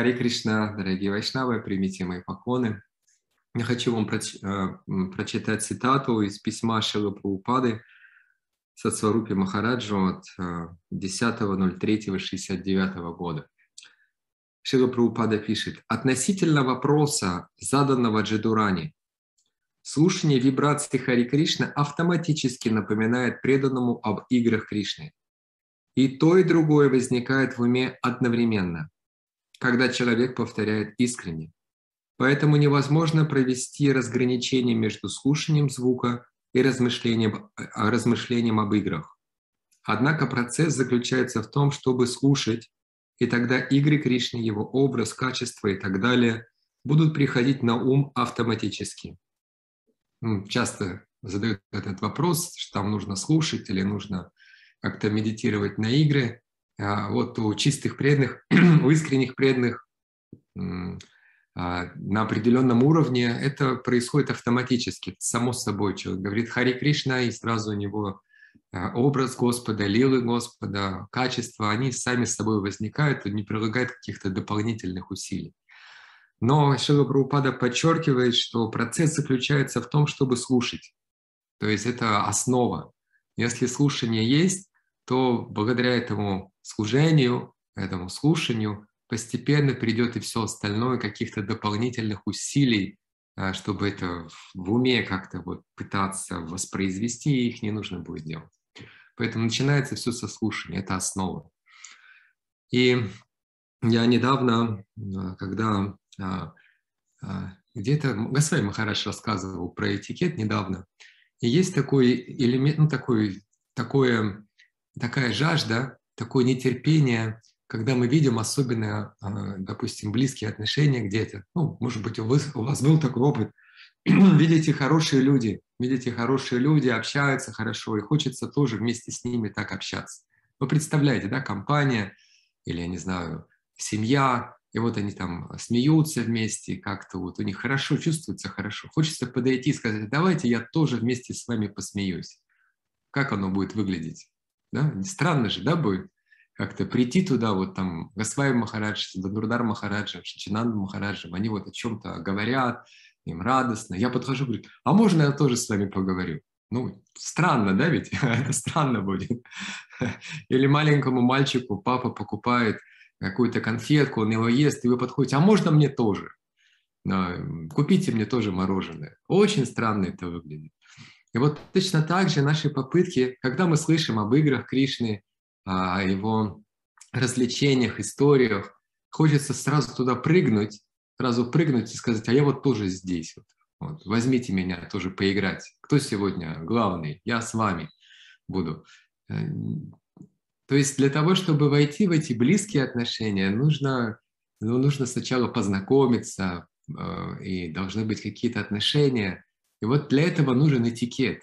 Хари Кришна, дорогие вайшнавы, примите мои поклоны. Я хочу вам проч, э, прочитать цитату из письма Шилы Прабхупады Сацварупи Махараджу от э, 10.03.69 года. Шила Прабхупада пишет, относительно вопроса, заданного Джадурани, слушание вибраций Хари Кришны автоматически напоминает преданному об играх Кришны. И то, и другое возникает в уме одновременно, когда человек повторяет искренне. Поэтому невозможно провести разграничение между слушанием звука и размышлением, размышлением об играх. Однако процесс заключается в том, чтобы слушать, и тогда игры Кришны, его образ, качество и так далее будут приходить на ум автоматически. Часто задают этот вопрос, что там нужно слушать или нужно как-то медитировать на игры. А вот у чистых преданных, у искренних преданных а, на определенном уровне это происходит автоматически, само собой. Человек говорит Хари Кришна, и сразу у него а, образ Господа, лилы Господа, качества, они сами с собой возникают, не прилагают каких-то дополнительных усилий. Но Шила Прабхупада подчеркивает, что процесс заключается в том, чтобы слушать. То есть это основа. Если слушание есть, то благодаря этому служению, этому слушанию постепенно придет и все остальное, каких-то дополнительных усилий, а, чтобы это в уме как-то вот пытаться воспроизвести, их не нужно будет делать. Поэтому начинается все со слушания, это основа. И я недавно, а, когда а, где-то Гасвай Махараш рассказывал про этикет недавно, и есть такой элемент, ну такой, такое такая жажда, такое нетерпение, когда мы видим особенно, а, допустим, близкие отношения где-то. Ну, может быть, у вас, у вас был такой опыт. видите хорошие люди, видите хорошие люди, общаются хорошо, и хочется тоже вместе с ними так общаться. Вы представляете, да, компания или, я не знаю, семья, и вот они там смеются вместе, как-то вот у них хорошо, чувствуется хорошо. Хочется подойти и сказать, давайте я тоже вместе с вами посмеюсь. Как оно будет выглядеть? Да? Странно же, да, будет как-то прийти туда, вот там Гасвай Махарадж, Дадурдар Махараджа, Шичинанда Махараджа, они вот о чем-то говорят, им радостно. Я подхожу, говорю, а можно я тоже с вами поговорю? Ну, странно, да, ведь? Это странно будет. Или маленькому мальчику папа покупает какую-то конфетку, он его ест, и вы подходите, а можно мне тоже? Купите мне тоже мороженое. Очень странно это выглядит. И вот точно так же наши попытки, когда мы слышим об играх Кришны, о его развлечениях, историях, хочется сразу туда прыгнуть, сразу прыгнуть и сказать, а я вот тоже здесь. Вот, вот, возьмите меня тоже поиграть. Кто сегодня главный? Я с вами буду. Э, то есть для того, чтобы войти в эти близкие отношения, нужно, ну, нужно сначала познакомиться, э, и должны быть какие-то отношения, и вот для этого нужен этикет.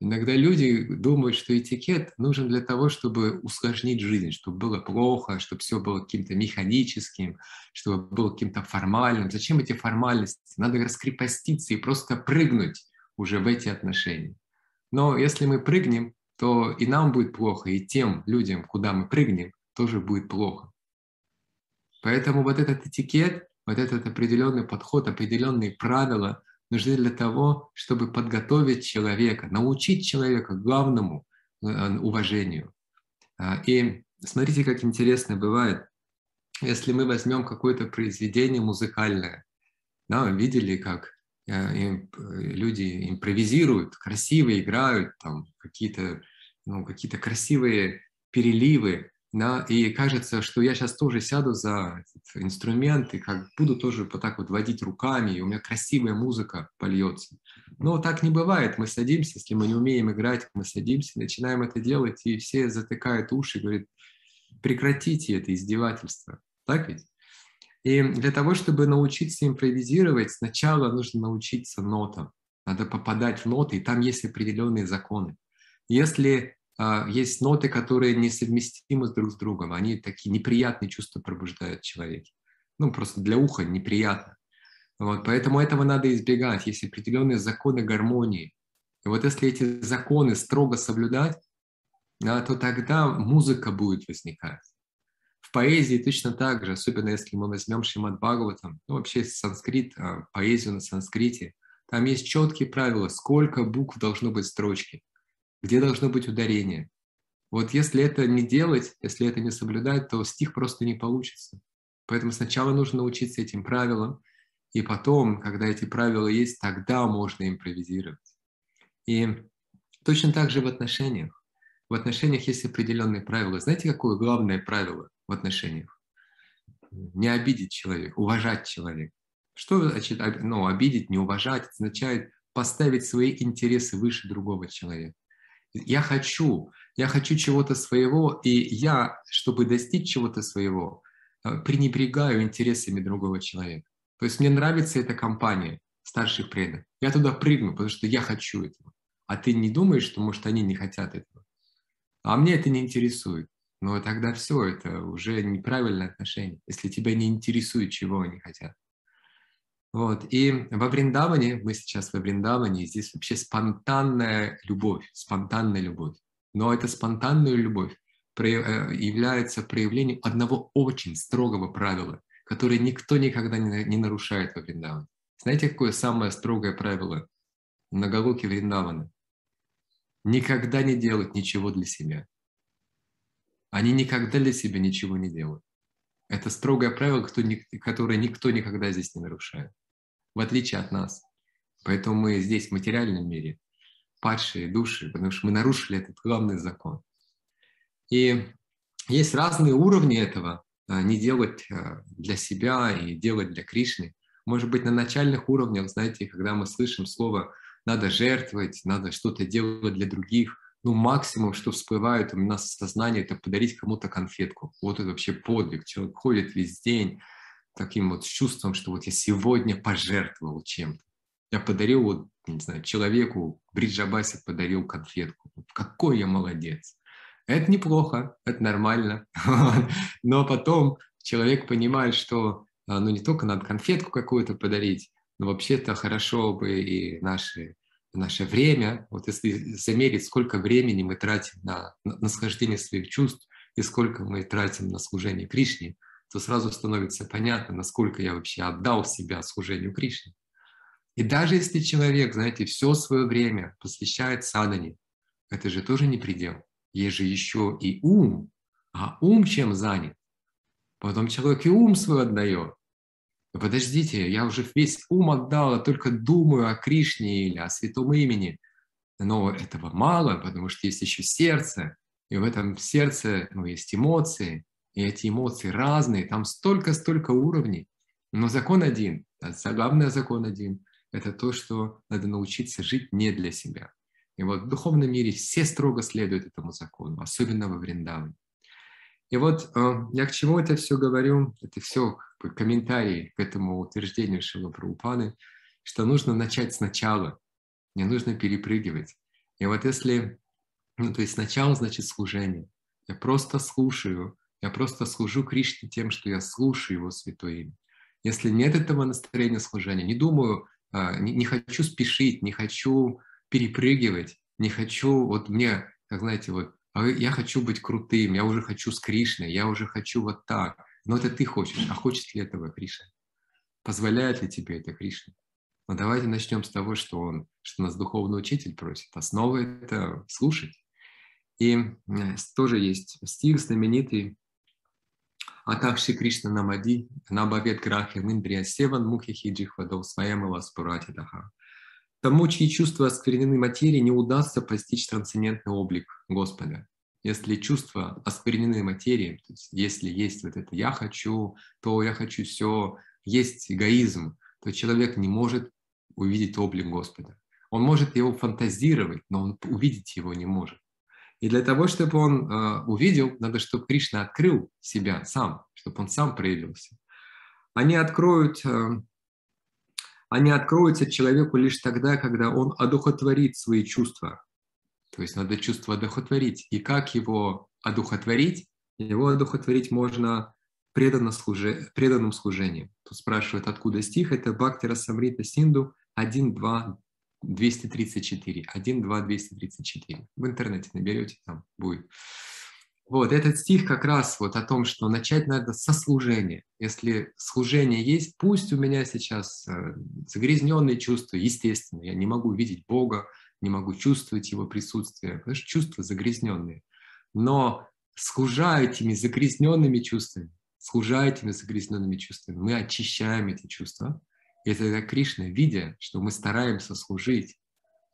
Иногда люди думают, что этикет нужен для того, чтобы усложнить жизнь, чтобы было плохо, чтобы все было каким-то механическим, чтобы было каким-то формальным. Зачем эти формальности? Надо раскрепоститься и просто прыгнуть уже в эти отношения. Но если мы прыгнем, то и нам будет плохо, и тем людям, куда мы прыгнем, тоже будет плохо. Поэтому вот этот этикет, вот этот определенный подход, определенные правила – нужны для того, чтобы подготовить человека, научить человека главному э, уважению. А, и смотрите, как интересно бывает, если мы возьмем какое-то произведение музыкальное, да, видели, как э, люди импровизируют, красиво играют, там какие-то ну, какие красивые переливы, да, и кажется, что я сейчас тоже сяду за этот инструмент и как буду тоже вот так вот водить руками, и у меня красивая музыка польется. Но так не бывает. Мы садимся, если мы не умеем играть, мы садимся, начинаем это делать, и все затыкают уши, говорят, прекратите это издевательство. Так ведь? И для того, чтобы научиться импровизировать, сначала нужно научиться нотам. Надо попадать в ноты, и там есть определенные законы. Если есть ноты, которые несовместимы друг с другом. Они такие неприятные чувства пробуждают в человеке. Ну, просто для уха неприятно. Вот, поэтому этого надо избегать. Есть определенные законы гармонии. И вот если эти законы строго соблюдать, да, то тогда музыка будет возникать. В поэзии точно так же, особенно если мы возьмем Шримад Бхагаватам, ну, вообще санскрит, а, поэзию на санскрите, там есть четкие правила, сколько букв должно быть в строчке, где должно быть ударение. Вот если это не делать, если это не соблюдать, то стих просто не получится. Поэтому сначала нужно научиться этим правилам, и потом, когда эти правила есть, тогда можно импровизировать. И точно так же в отношениях. В отношениях есть определенные правила. Знаете, какое главное правило в отношениях? Не обидеть человека, уважать человека. Что значит ну, обидеть, не уважать? Это означает поставить свои интересы выше другого человека. Я хочу, я хочу чего-то своего, и я, чтобы достичь чего-то своего, э, пренебрегаю интересами другого человека. То есть мне нравится эта компания старших предок. Я туда прыгну, потому что я хочу этого. А ты не думаешь, что, может, они не хотят этого? А мне это не интересует. Но тогда все, это уже неправильное отношение, если тебя не интересует, чего они хотят. Вот. И во Вриндаване, мы сейчас во Вриндаване, здесь вообще спонтанная любовь, спонтанная любовь. Но эта спонтанная любовь э, является проявлением одного очень строгого правила, которое никто никогда не нарушает во Вриндаване. Знаете, какое самое строгое правило на Галуке Вриндавана? Никогда не делать ничего для себя. Они никогда для себя ничего не делают. Это строгое правило, которое никто никогда здесь не нарушает, в отличие от нас. Поэтому мы здесь, в материальном мире, падшие души, потому что мы нарушили этот главный закон. И есть разные уровни этого, а, не делать а, для себя и делать для Кришны. Может быть, на начальных уровнях, знаете, когда мы слышим слово «надо жертвовать», «надо что-то делать для других», ну, максимум, что всплывает у нас в сознании, это подарить кому-то конфетку. Вот это вообще подвиг. Человек ходит весь день таким вот чувством, что вот я сегодня пожертвовал чем-то. Я подарил вот, не знаю, человеку, Бриджабасе подарил конфетку. Какой я молодец. Это неплохо, это нормально. Но потом человек понимает, что а, ну, не только надо конфетку какую-то подарить, но вообще-то хорошо бы и наши наше время, вот если замерить, сколько времени мы тратим на, на схождение своих чувств и сколько мы тратим на служение Кришне, то сразу становится понятно, насколько я вообще отдал себя служению Кришне. И даже если человек, знаете, все свое время посвящает садане, это же тоже не предел. Есть же еще и ум. А ум чем занят? Потом человек и ум свой отдает подождите, я уже весь ум отдал, а только думаю о Кришне или о святом имени. Но этого мало, потому что есть еще сердце, и в этом сердце ну, есть эмоции, и эти эмоции разные, там столько-столько уровней. Но закон один, главный закон один, это то, что надо научиться жить не для себя. И вот в духовном мире все строго следуют этому закону, особенно во Вриндаване. И вот э, я к чему это все говорю, это все комментарии к этому утверждению Шила Прабхупады, что нужно начать сначала, не нужно перепрыгивать. И вот если, ну то есть сначала значит служение, я просто слушаю, я просто служу Кришне тем, что я слушаю Его Святое Имя. Если нет этого настроения служения, не думаю, э, не, хочу спешить, не хочу перепрыгивать, не хочу, вот мне, как знаете, вот а я хочу быть крутым, я уже хочу с Кришной, я уже хочу вот так. Но это ты хочешь, а хочет ли этого Кришна? Позволяет ли тебе это Кришна? Но давайте начнем с того, что, он, что нас духовный учитель просит. Основа – это слушать. И тоже есть стих знаменитый Атакши Кришна Намади, Набавет Грахи Миндрия Севан Мухихи Джихвадов Своем Иласпурати Даха. Тому, чьи чувства осквернены материей, не удастся постичь трансцендентный облик Господа. Если чувства осквернены материей, то есть если есть вот это «я хочу», то «я хочу все», есть эгоизм, то человек не может увидеть облик Господа. Он может его фантазировать, но он увидеть его не может. И для того, чтобы он э, увидел, надо, чтобы Кришна открыл себя сам, чтобы он сам проявился. Они откроют э, они откроются человеку лишь тогда, когда он одухотворит свои чувства. То есть надо чувство одухотворить. И как его одухотворить? Его одухотворить можно преданно служи, преданным служением. Тут спрашивают, откуда стих. Это Бхактира Самрита Синду 1, 2, 234. 1, 2, 234. В интернете наберете, там будет. Вот этот стих как раз вот о том, что начать надо со служения. Если служение есть, пусть у меня сейчас э, загрязненные чувства, естественно, я не могу видеть Бога, не могу чувствовать Его присутствие, потому что чувства загрязненные. Но служа этими загрязненными чувствами, служа этими загрязненными чувствами, мы очищаем эти чувства. И тогда Кришна, видя, что мы стараемся служить,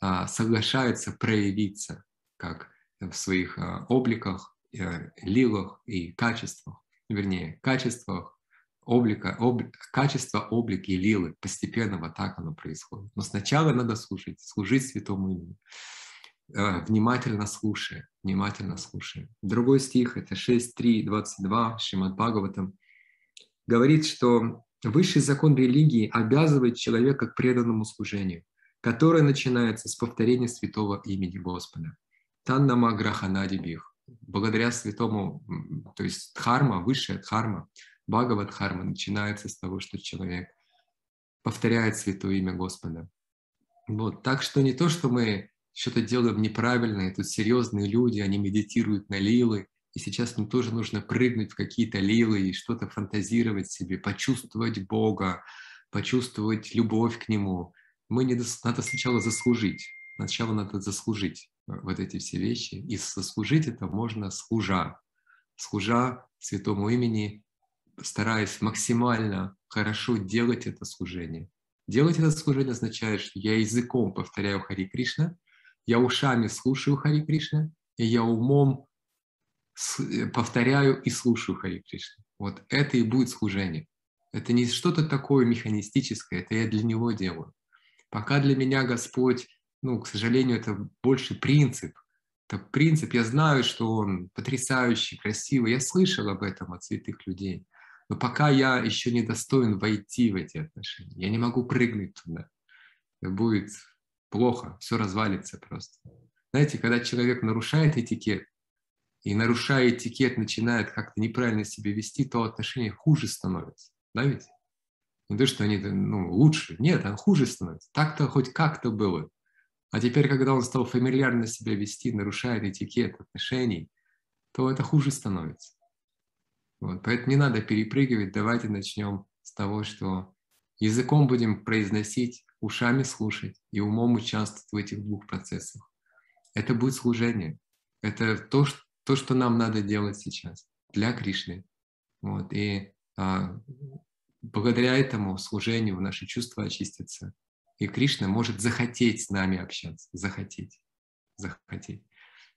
а, соглашается проявиться как в своих а, обликах, лилах и качествах, вернее, качествах облика, об, качество, облик и лилы. Постепенно вот так оно происходит. Но сначала надо служить, служить святому имени. Э, внимательно слушая, внимательно слушая. Другой стих, это 6.3.22, Шимад Бхагаватам, говорит, что высший закон религии обязывает человека к преданному служению, которое начинается с повторения святого имени Господа. Таннама Граханади Бих благодаря святому, то есть дхарма, высшая дхарма, Бхагават дхарма начинается с того, что человек повторяет святое имя Господа. Вот. Так что не то, что мы что-то делаем неправильно, это серьезные люди, они медитируют на лилы, и сейчас им тоже нужно прыгнуть в какие-то лилы и что-то фантазировать себе, почувствовать Бога, почувствовать любовь к Нему. Мы не надо сначала заслужить. Сначала надо заслужить вот эти все вещи. И сослужить это можно служа. Служа святому имени, стараясь максимально хорошо делать это служение. Делать это служение означает, что я языком повторяю Хари Кришна, я ушами слушаю Хари Кришна, и я умом э, повторяю и слушаю Хари Кришна. Вот это и будет служение. Это не что-то такое механистическое, это я для Него делаю. Пока для меня Господь ну, к сожалению, это больше принцип. Это принцип, я знаю, что он потрясающий, красивый, я слышал об этом от святых людей. Но пока я еще не достоин войти в эти отношения, я не могу прыгнуть туда. Будет плохо, все развалится просто. Знаете, когда человек нарушает этикет, и нарушая этикет начинает как-то неправильно себя вести, то отношения хуже становятся. Да ведь? Не то, что они ну, лучше. Нет, он хуже становится. Так-то хоть как-то было. А теперь, когда он стал фамильярно себя вести, нарушает этикет отношений, то это хуже становится. Вот. Поэтому не надо перепрыгивать. Давайте начнем с того, что языком будем произносить, ушами слушать и умом участвовать в этих двух процессах. Это будет служение. Это то, что, то, что нам надо делать сейчас для Кришны. Вот. И а, благодаря этому служению наши чувства очистятся, и Кришна может захотеть с нами общаться, захотеть, захотеть.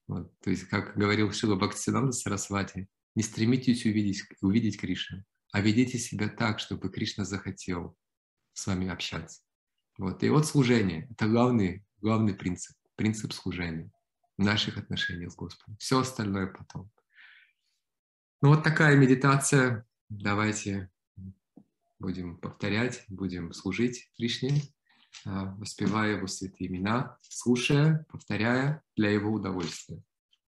Вот. То есть, как говорил Шила Бхактисинанда Сарасвати, не стремитесь увидеть, увидеть Кришну, а ведите себя так, чтобы Кришна захотел с вами общаться. Вот. И вот служение – это главный, главный принцип, принцип служения наших отношениях с Господом. Все остальное потом. Ну вот такая медитация. Давайте будем повторять, будем служить Кришне. А, воспевая его святые имена, слушая, повторяя для его удовольствия.